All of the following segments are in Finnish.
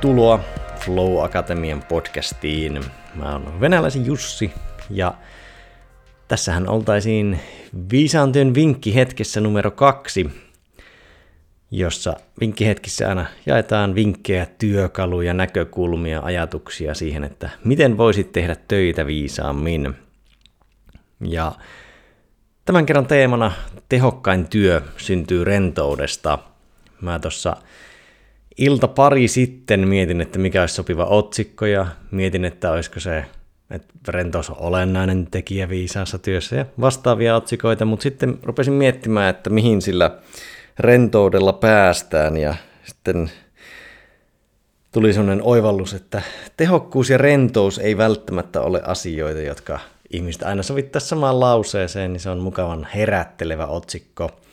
Tervetuloa Flow Akatemian podcastiin. Mä oon venäläisen Jussi ja tässähän oltaisiin viisaan työn vinkkihetkessä numero kaksi, jossa vinkkihetkissä aina jaetaan vinkkejä, työkaluja, näkökulmia, ajatuksia siihen, että miten voisit tehdä töitä viisaammin. Ja tämän kerran teemana tehokkain työ syntyy rentoudesta. Mä tuossa ilta pari sitten mietin, että mikä olisi sopiva otsikko ja mietin, että olisiko se, että rentous on olennainen tekijä viisaassa työssä ja vastaavia otsikoita, mutta sitten rupesin miettimään, että mihin sillä rentoudella päästään ja sitten tuli sellainen oivallus, että tehokkuus ja rentous ei välttämättä ole asioita, jotka ihmiset aina sovittaa samaan lauseeseen, niin se on mukavan herättelevä otsikko –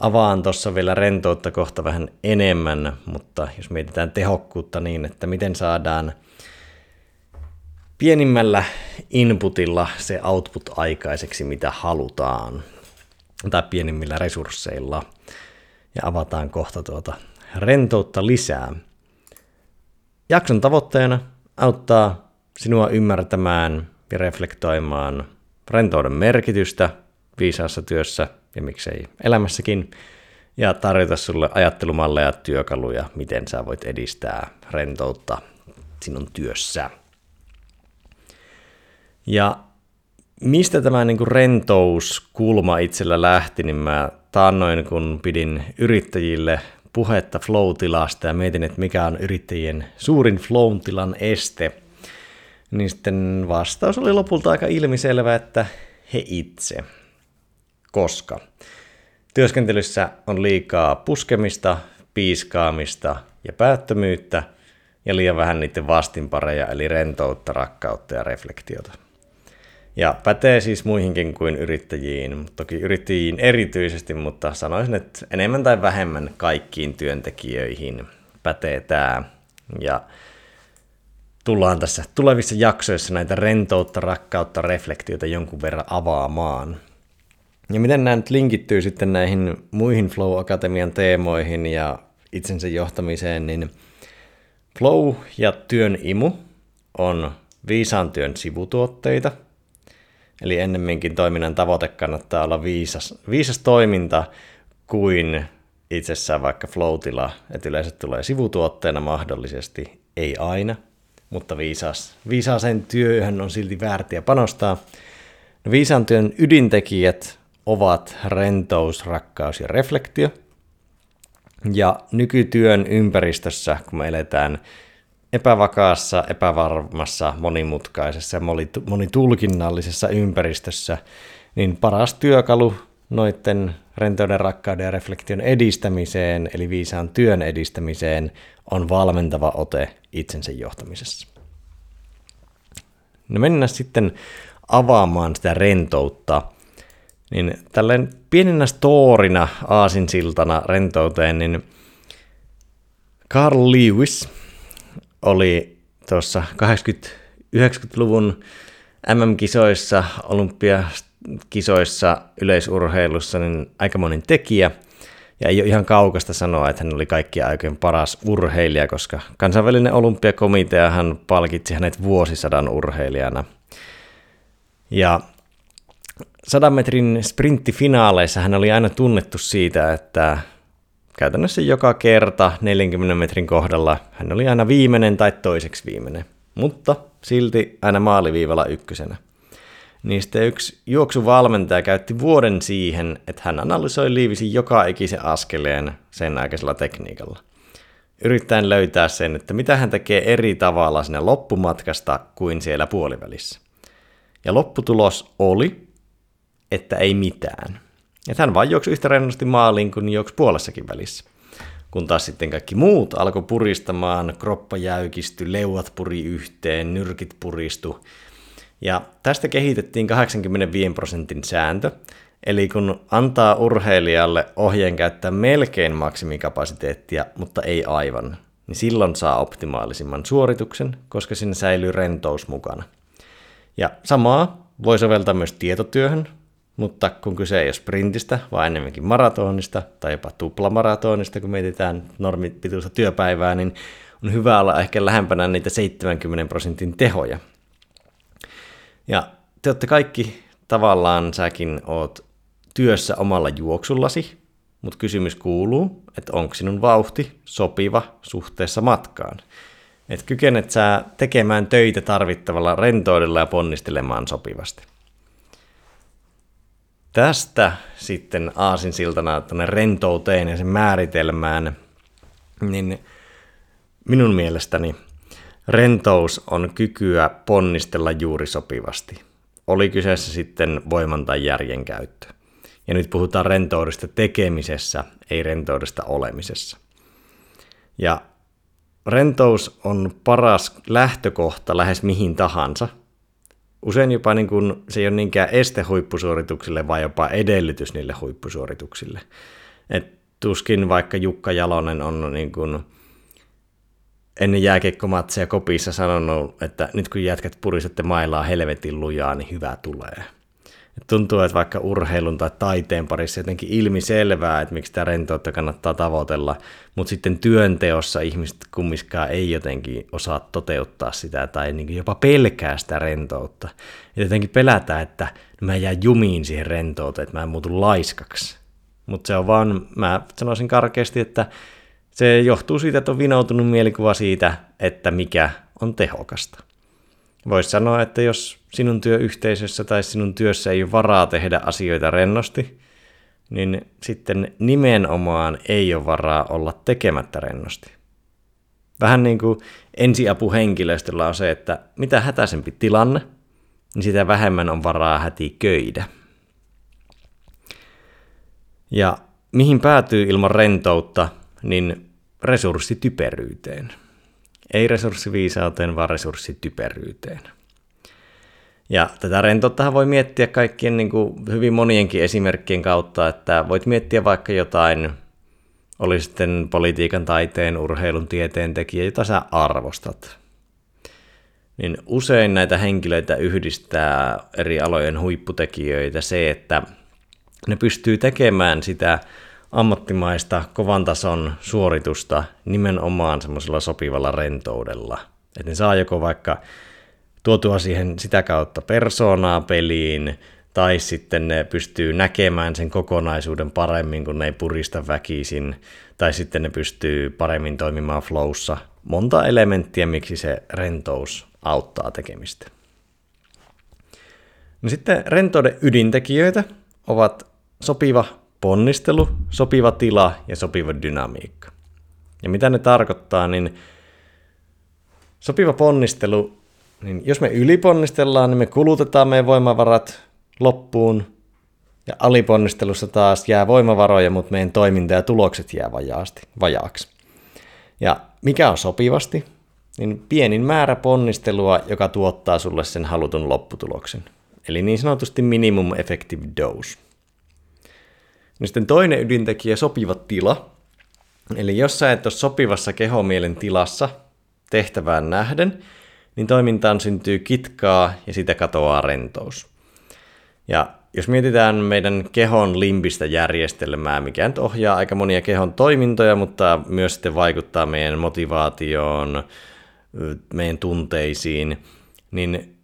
avaan tuossa vielä rentoutta kohta vähän enemmän, mutta jos mietitään tehokkuutta niin, että miten saadaan pienimmällä inputilla se output aikaiseksi, mitä halutaan, tai pienimmillä resursseilla, ja avataan kohta tuota rentoutta lisää. Jakson tavoitteena auttaa sinua ymmärtämään ja reflektoimaan rentouden merkitystä viisaassa työssä – ja miksei elämässäkin, ja tarjota sulle ajattelumalleja ja työkaluja, miten sä voit edistää rentoutta sinun työssä. Ja mistä tämä niin kuin rentouskulma itsellä lähti, niin mä taannoin, kun pidin yrittäjille puhetta flow-tilasta ja mietin, että mikä on yrittäjien suurin flow-tilan este, niin sitten vastaus oli lopulta aika ilmiselvä, että he itse – koska työskentelyssä on liikaa puskemista, piiskaamista ja päättömyyttä ja liian vähän niiden vastinpareja, eli rentoutta, rakkautta ja reflektiota. Ja pätee siis muihinkin kuin yrittäjiin, toki yrittäjiin erityisesti, mutta sanoisin, että enemmän tai vähemmän kaikkiin työntekijöihin pätee tämä. Ja tullaan tässä tulevissa jaksoissa näitä rentoutta, rakkautta, reflektiota jonkun verran avaamaan. Ja miten nämä nyt linkittyy sitten näihin muihin Flow Akatemian teemoihin ja itsensä johtamiseen, niin Flow ja työn imu on viisaan työn sivutuotteita. Eli ennemminkin toiminnan tavoite kannattaa olla viisas, viisas toiminta kuin itsessään vaikka flow-tila, että yleensä tulee sivutuotteena mahdollisesti, ei aina, mutta viisas, viisaaseen työhön on silti väärtiä panostaa. No, viisaan työn ydintekijät ovat rentous, rakkaus ja reflektio. Ja nykytyön ympäristössä, kun me eletään epävakaassa, epävarmassa, monimutkaisessa ja monitulkinnallisessa ympäristössä, niin paras työkalu noiden rentouden, rakkauden ja reflektion edistämiseen, eli viisaan työn edistämiseen, on valmentava ote itsensä johtamisessa. No mennään sitten avaamaan sitä rentoutta niin tälleen pienenä storina aasinsiltana rentouteen, niin Carl Lewis oli tuossa 80-90-luvun MM-kisoissa, olympiakisoissa, yleisurheilussa niin aikamoinen tekijä. Ja ei ole ihan kaukasta sanoa, että hän oli kaikkien aikojen paras urheilija, koska kansainvälinen olympiakomitea hän palkitsi hänet vuosisadan urheilijana. Ja sadan metrin sprinttifinaaleissa hän oli aina tunnettu siitä, että käytännössä joka kerta 40 metrin kohdalla hän oli aina viimeinen tai toiseksi viimeinen, mutta silti aina maaliviivalla ykkösenä. Niistä yksi juoksuvalmentaja käytti vuoden siihen, että hän analysoi Liivisin joka ikisen askeleen sen aikaisella tekniikalla. Yrittäen löytää sen, että mitä hän tekee eri tavalla siinä loppumatkasta kuin siellä puolivälissä. Ja lopputulos oli, että ei mitään. Ja hän vain juoksi yhtä rennosti maaliin kuin juoksi puolessakin välissä. Kun taas sitten kaikki muut alkoi puristamaan, kroppa jäykistyi, leuat puri yhteen, nyrkit puristu. Ja tästä kehitettiin 85 prosentin sääntö, eli kun antaa urheilijalle ohjeen käyttää melkein maksimikapasiteettia, mutta ei aivan, niin silloin saa optimaalisimman suorituksen, koska sinne säilyy rentous mukana. Ja samaa voi soveltaa myös tietotyöhön, mutta kun kyse ei ole sprintistä, vaan enemmänkin maratonista tai jopa tuplamaratonista, kun mietitään normipituista työpäivää, niin on hyvä olla ehkä lähempänä niitä 70 prosentin tehoja. Ja te olette kaikki tavallaan, säkin oot työssä omalla juoksullasi, mutta kysymys kuuluu, että onko sinun vauhti sopiva suhteessa matkaan. Että kykenet sä tekemään töitä tarvittavalla rentoudella ja ponnistelemaan sopivasti. Tästä sitten aasinsiltana tuonne rentouteen ja sen määritelmään, niin minun mielestäni rentous on kykyä ponnistella juuri sopivasti. Oli kyseessä sitten voiman tai järjen käyttö. Ja nyt puhutaan rentoudesta tekemisessä, ei rentoudesta olemisessa. Ja rentous on paras lähtökohta lähes mihin tahansa. Usein jopa niin kuin, se ei ole niinkään este huippusuorituksille, vaan jopa edellytys niille huippusuorituksille. Et tuskin vaikka Jukka Jalonen on niin kuin ennen jääkiekkomatseja kopissa sanonut, että nyt kun jätkät purisette mailaa helvetin lujaa, niin hyvä tulee. Tuntuu, että vaikka urheilun tai taiteen parissa jotenkin ilmiselvää, että miksi tämä rentoutta kannattaa tavoitella, mutta sitten työnteossa ihmiset kummiskaan ei jotenkin osaa toteuttaa sitä tai niin jopa pelkää sitä rentoutta. Ja jotenkin pelätään, että mä jää jumiin siihen rentouteen, että mä en muutu laiskaksi. Mutta se on vaan, mä sanoisin karkeasti, että se johtuu siitä, että on vinoutunut mielikuva siitä, että mikä on tehokasta. Voisi sanoa, että jos sinun työyhteisössä tai sinun työssä ei ole varaa tehdä asioita rennosti, niin sitten nimenomaan ei ole varaa olla tekemättä rennosti. Vähän niin kuin ensiapuhenkilöstöllä on se, että mitä hätäisempi tilanne, niin sitä vähemmän on varaa hätiköidä. Ja mihin päätyy ilman rentoutta, niin resurssityperyyteen. Ei resurssiviisauteen, vaan resurssityperyyteen. Ja tätä rentouttahan voi miettiä kaikkien niin kuin hyvin monienkin esimerkkien kautta, että voit miettiä vaikka jotain, oli sitten politiikan, taiteen, urheilun, tieteen tekijä, jota sä arvostat. Niin usein näitä henkilöitä yhdistää eri alojen huipputekijöitä se, että ne pystyy tekemään sitä ammattimaista kovan tason suoritusta nimenomaan semmoisella sopivalla rentoudella. Että ne saa joko vaikka tuotua siihen sitä kautta persoonaa peliin, tai sitten ne pystyy näkemään sen kokonaisuuden paremmin, kun ne ei purista väkisin, tai sitten ne pystyy paremmin toimimaan flowssa. Monta elementtiä, miksi se rentous auttaa tekemistä. No sitten rentouden ydintekijöitä ovat sopiva ponnistelu, sopiva tila ja sopiva dynamiikka. Ja mitä ne tarkoittaa, niin sopiva ponnistelu, niin jos me yliponnistellaan, niin me kulutetaan meidän voimavarat loppuun, ja aliponnistelussa taas jää voimavaroja, mutta meidän toiminta ja tulokset jää vajaasti, vajaaksi. Ja mikä on sopivasti? Niin pienin määrä ponnistelua, joka tuottaa sulle sen halutun lopputuloksen. Eli niin sanotusti minimum effective dose. Niin sitten toinen ydintekijä, sopiva tila. Eli jos sä et ole sopivassa kehomielen tilassa tehtävään nähden, niin toimintaan syntyy kitkaa ja sitä katoaa rentous. Ja jos mietitään meidän kehon limbistä järjestelmää, mikä nyt ohjaa aika monia kehon toimintoja, mutta myös sitten vaikuttaa meidän motivaatioon, meidän tunteisiin, niin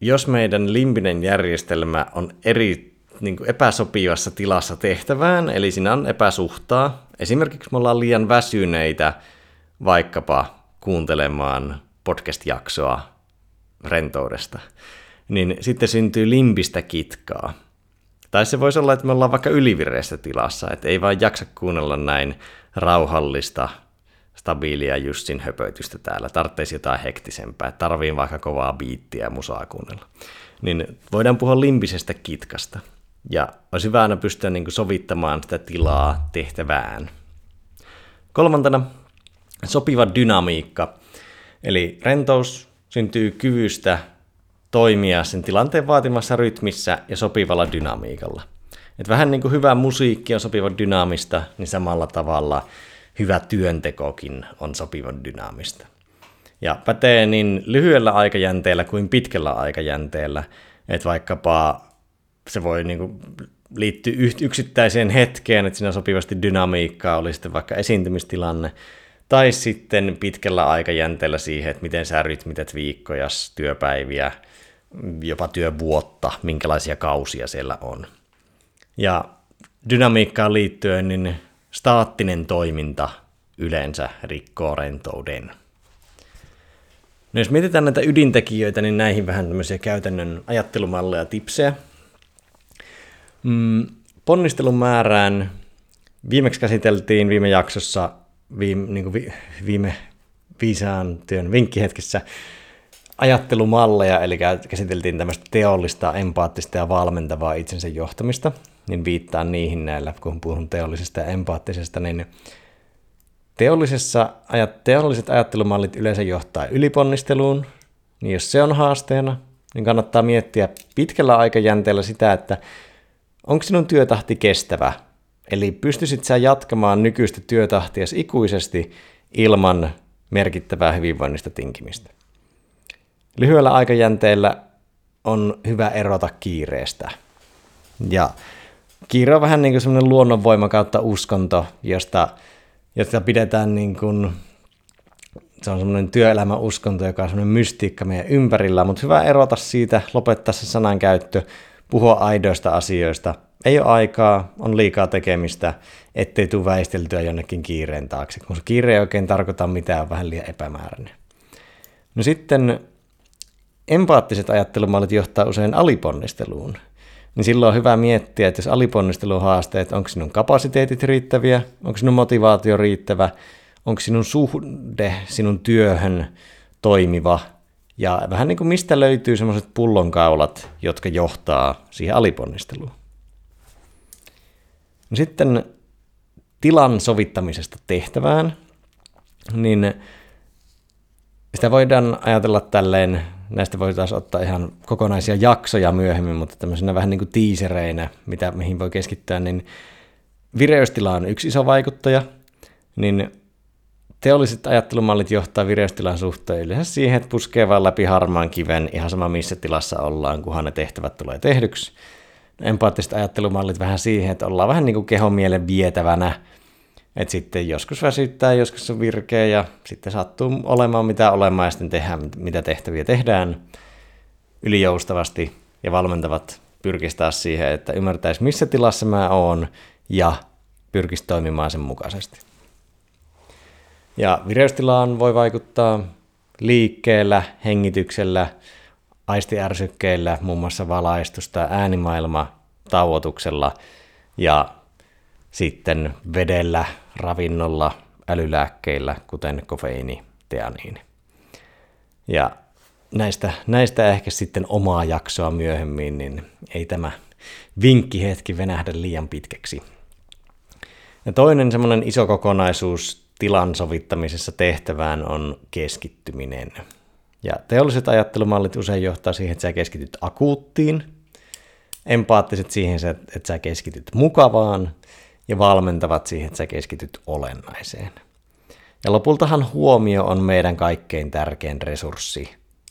jos meidän limbinen järjestelmä on eri niin kuin epäsopivassa tilassa tehtävään, eli siinä on epäsuhtaa. Esimerkiksi me ollaan liian väsyneitä vaikkapa kuuntelemaan podcast-jaksoa rentoudesta, niin sitten syntyy limbistä kitkaa. Tai se voisi olla, että me ollaan vaikka ylivireessä tilassa, että ei vaan jaksa kuunnella näin rauhallista, stabiilia Jussin höpötystä täällä. Tarvitsisi jotain hektisempää, tarvii vaikka kovaa biittiä ja musaa kuunnella. Niin voidaan puhua limpisestä kitkasta. Ja olisi hyvä aina pystyä niin kuin sovittamaan sitä tilaa tehtävään. Kolmantena sopiva dynamiikka. Eli rentous syntyy kyvystä toimia sen tilanteen vaatimassa rytmissä ja sopivalla dynamiikalla. Et vähän niin kuin hyvä musiikki on sopiva dynaamista, niin samalla tavalla hyvä työntekokin on sopiva dynaamista. Ja pätee niin lyhyellä aikajänteellä kuin pitkällä aikajänteellä, että vaikkapa se voi niin kuin liittyä yksittäiseen hetkeen, että siinä sopivasti dynamiikkaa oli sitten vaikka esiintymistilanne, tai sitten pitkällä aikajänteellä siihen, että miten sä rytmität viikkoja, työpäiviä, jopa työvuotta, minkälaisia kausia siellä on. Ja dynamiikkaan liittyen, niin staattinen toiminta yleensä rikkoo rentouden. No jos mietitään näitä ydintekijöitä, niin näihin vähän tämmöisiä käytännön ajattelumalleja ja tipsejä. Mm, ponnistelun määrään viimeksi käsiteltiin viime jaksossa viime, niin kuin vi, viime viisaan työn vinkkihetkessä ajattelumalleja, eli käsiteltiin tämmöistä teollista, empaattista ja valmentavaa itsensä johtamista, niin viittaan niihin näillä, kun puhun teollisesta ja empaattisesta, niin teollisessa, teolliset ajattelumallit yleensä johtaa yliponnisteluun, niin jos se on haasteena, niin kannattaa miettiä pitkällä aikajänteellä sitä, että onko sinun työtahti kestävä Eli pystyisit sä jatkamaan nykyistä työtahtia ikuisesti ilman merkittävää hyvinvoinnista tinkimistä. Lyhyellä aikajänteellä on hyvä erota kiireestä. Ja kiire on vähän niin kuin semmoinen luonnonvoima kautta uskonto, josta, josta pidetään niin kuin, se on semmoinen työelämän uskonto, joka on semmoinen mystiikka meidän ympärillä, mutta hyvä erota siitä, lopettaa se sanankäyttö, puhua aidoista asioista – ei ole aikaa, on liikaa tekemistä, ettei tule väisteltyä jonnekin kiireen taakse, kun se kiire ei oikein tarkoita mitään, vähän liian epämääräinen. No sitten empaattiset ajattelumallit johtaa usein aliponnisteluun. Niin silloin on hyvä miettiä, että jos aliponnistelu on haaste, että onko sinun kapasiteetit riittäviä, onko sinun motivaatio riittävä, onko sinun suhde sinun työhön toimiva, ja vähän niin kuin mistä löytyy semmoiset pullonkaulat, jotka johtaa siihen aliponnisteluun. No sitten tilan sovittamisesta tehtävään, niin sitä voidaan ajatella tälleen, näistä voitaisiin ottaa ihan kokonaisia jaksoja myöhemmin, mutta tämmöisenä vähän niin kuin tiisereinä, mitä, mihin voi keskittyä, niin vireystila on yksi iso vaikuttaja, niin teolliset ajattelumallit johtaa vireystilan suhteen. Yleensä siihen, että puskee vaan läpi harmaan kiven ihan sama missä tilassa ollaan, kunhan ne tehtävät tulee tehdyksi. Empaattiset ajattelumallit vähän siihen, että ollaan vähän niin kuin kehon mielen vietävänä, että sitten joskus väsyttää, joskus on virkeä ja sitten sattuu olemaan mitä olemaan ja sitten tehdään mitä tehtäviä tehdään. Ylijoustavasti ja valmentavat pyrkistä taas siihen, että ymmärtäisi missä tilassa mä oon ja pyrkisi toimimaan sen mukaisesti. Ja vireystilaan voi vaikuttaa liikkeellä, hengityksellä, aistiärsykkeillä, muun muassa valaistusta, äänimaailma, tauotuksella ja sitten vedellä, ravinnolla, älylääkkeillä, kuten kofeiini, teaniini. Ja näistä, näistä ehkä sitten omaa jaksoa myöhemmin, niin ei tämä vinkkihetki venähdä liian pitkäksi. Ja toinen semmoinen iso kokonaisuus tilan sovittamisessa tehtävään on keskittyminen. Ja teolliset ajattelumallit usein johtaa siihen, että sä keskityt akuuttiin, empaattiset siihen, että sä keskityt mukavaan, ja valmentavat siihen, että sä keskityt olennaiseen. Ja lopultahan huomio on meidän kaikkein tärkein resurssi.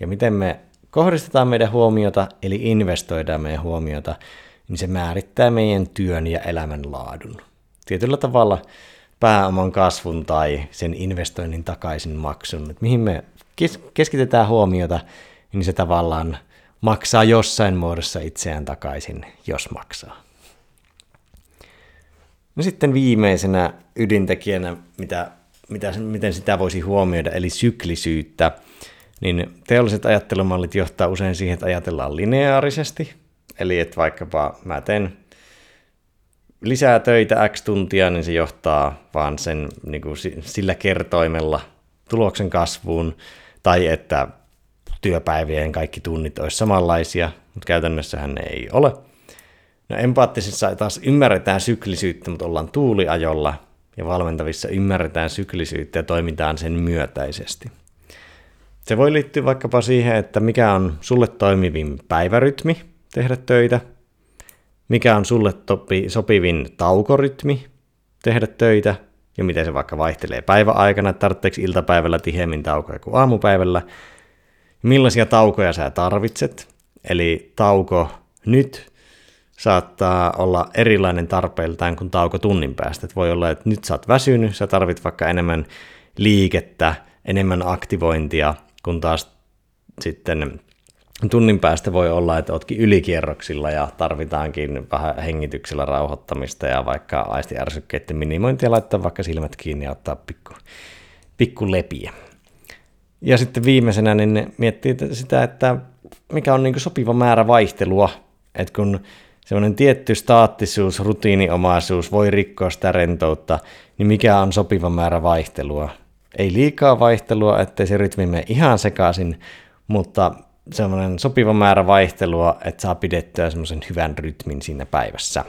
Ja miten me kohdistetaan meidän huomiota, eli investoidaan meidän huomiota, niin se määrittää meidän työn ja elämän laadun. Tietyllä tavalla pääoman kasvun tai sen investoinnin takaisin maksun, että mihin me keskitetään huomiota, niin se tavallaan maksaa jossain muodossa itseään takaisin, jos maksaa. No sitten viimeisenä ydintekijänä, mitä, mitä, miten sitä voisi huomioida, eli syklisyyttä, niin teolliset ajattelumallit johtaa usein siihen, että ajatellaan lineaarisesti, eli että vaikkapa mä teen lisää töitä x tuntia, niin se johtaa vaan sen niin kuin sillä kertoimella tuloksen kasvuun, tai että työpäivien kaikki tunnit olisi samanlaisia, mutta käytännössähän ne ei ole. No empaattisissa taas ymmärretään syklisyyttä, mutta ollaan tuuliajolla, ja valmentavissa ymmärretään syklisyyttä ja toimitaan sen myötäisesti. Se voi liittyä vaikkapa siihen, että mikä on sulle toimivin päivärytmi tehdä töitä, mikä on sulle topi, sopivin taukorytmi tehdä töitä, ja miten se vaikka vaihtelee päiväaikana, tarvitseeko iltapäivällä tiheämmin taukoja kuin aamupäivällä, millaisia taukoja sä tarvitset, eli tauko nyt saattaa olla erilainen tarpeiltaan kuin tauko tunnin päästä. Et voi olla, että nyt sä oot väsynyt, sä tarvit vaikka enemmän liikettä, enemmän aktivointia, kun taas sitten tunnin päästä voi olla, että ootkin ylikierroksilla ja tarvitaankin vähän hengityksellä rauhoittamista ja vaikka aistiärsykkeiden minimointia laittaa vaikka silmät kiinni ja ottaa pikku, pikku lepiä. Ja sitten viimeisenä niin miettii sitä, että mikä on niin sopiva määrä vaihtelua, että kun semmoinen tietty staattisuus, rutiiniomaisuus voi rikkoa sitä rentoutta, niin mikä on sopiva määrä vaihtelua. Ei liikaa vaihtelua, ettei se rytmi mene ihan sekaisin, mutta semmoinen sopiva määrä vaihtelua, että saa pidettyä semmoisen hyvän rytmin siinä päivässä.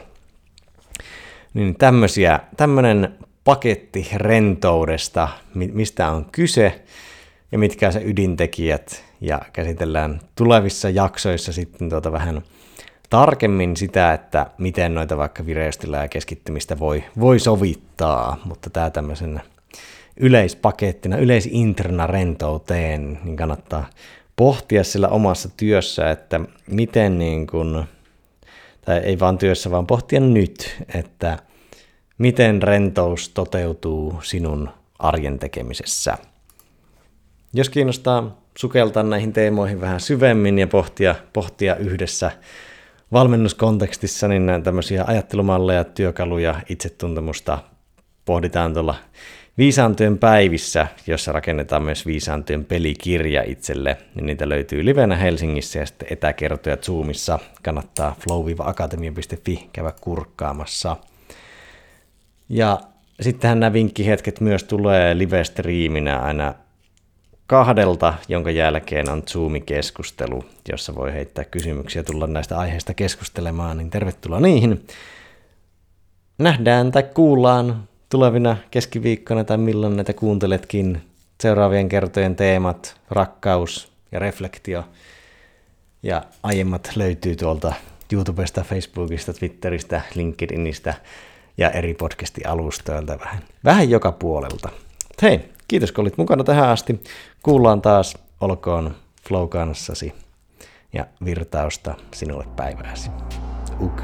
Niin tämmöisiä, tämmöinen paketti rentoudesta, mistä on kyse ja mitkä se ydintekijät ja käsitellään tulevissa jaksoissa sitten tuota vähän tarkemmin sitä, että miten noita vaikka vireystila ja keskittymistä voi, voi sovittaa, mutta tämä tämmöisen yleispakettina, yleisintrana rentouteen, niin kannattaa pohtia sillä omassa työssä, että miten niin kuin, tai ei vaan työssä, vaan pohtia nyt, että miten rentous toteutuu sinun arjen tekemisessä. Jos kiinnostaa sukeltaa näihin teemoihin vähän syvemmin ja pohtia, pohtia yhdessä valmennuskontekstissa, niin näin tämmöisiä ajattelumalleja, työkaluja, itsetuntemusta pohditaan tuolla Viisaantyön päivissä, jossa rakennetaan myös Viisaantyön pelikirja itselle, niin niitä löytyy livenä Helsingissä ja sitten etäkertoja Zoomissa. Kannattaa flow-akatemia.fi käydä kurkkaamassa. Ja sittenhän nämä vinkkihetket myös tulee live-striiminä aina kahdelta, jonka jälkeen on Zoom-keskustelu, jossa voi heittää kysymyksiä tulla näistä aiheista keskustelemaan, niin tervetuloa niihin. Nähdään tai kuullaan tulevina keskiviikkona tai milloin näitä kuunteletkin. Seuraavien kertojen teemat, rakkaus ja reflektio. Ja aiemmat löytyy tuolta YouTubesta, Facebookista, Twitteristä, LinkedInistä ja eri podcasti-alustoilta vähän, vähän joka puolelta. Hei, kiitos kun olit mukana tähän asti. Kuullaan taas, olkoon flow kanssasi ja virtausta sinulle päivääsi. Uk.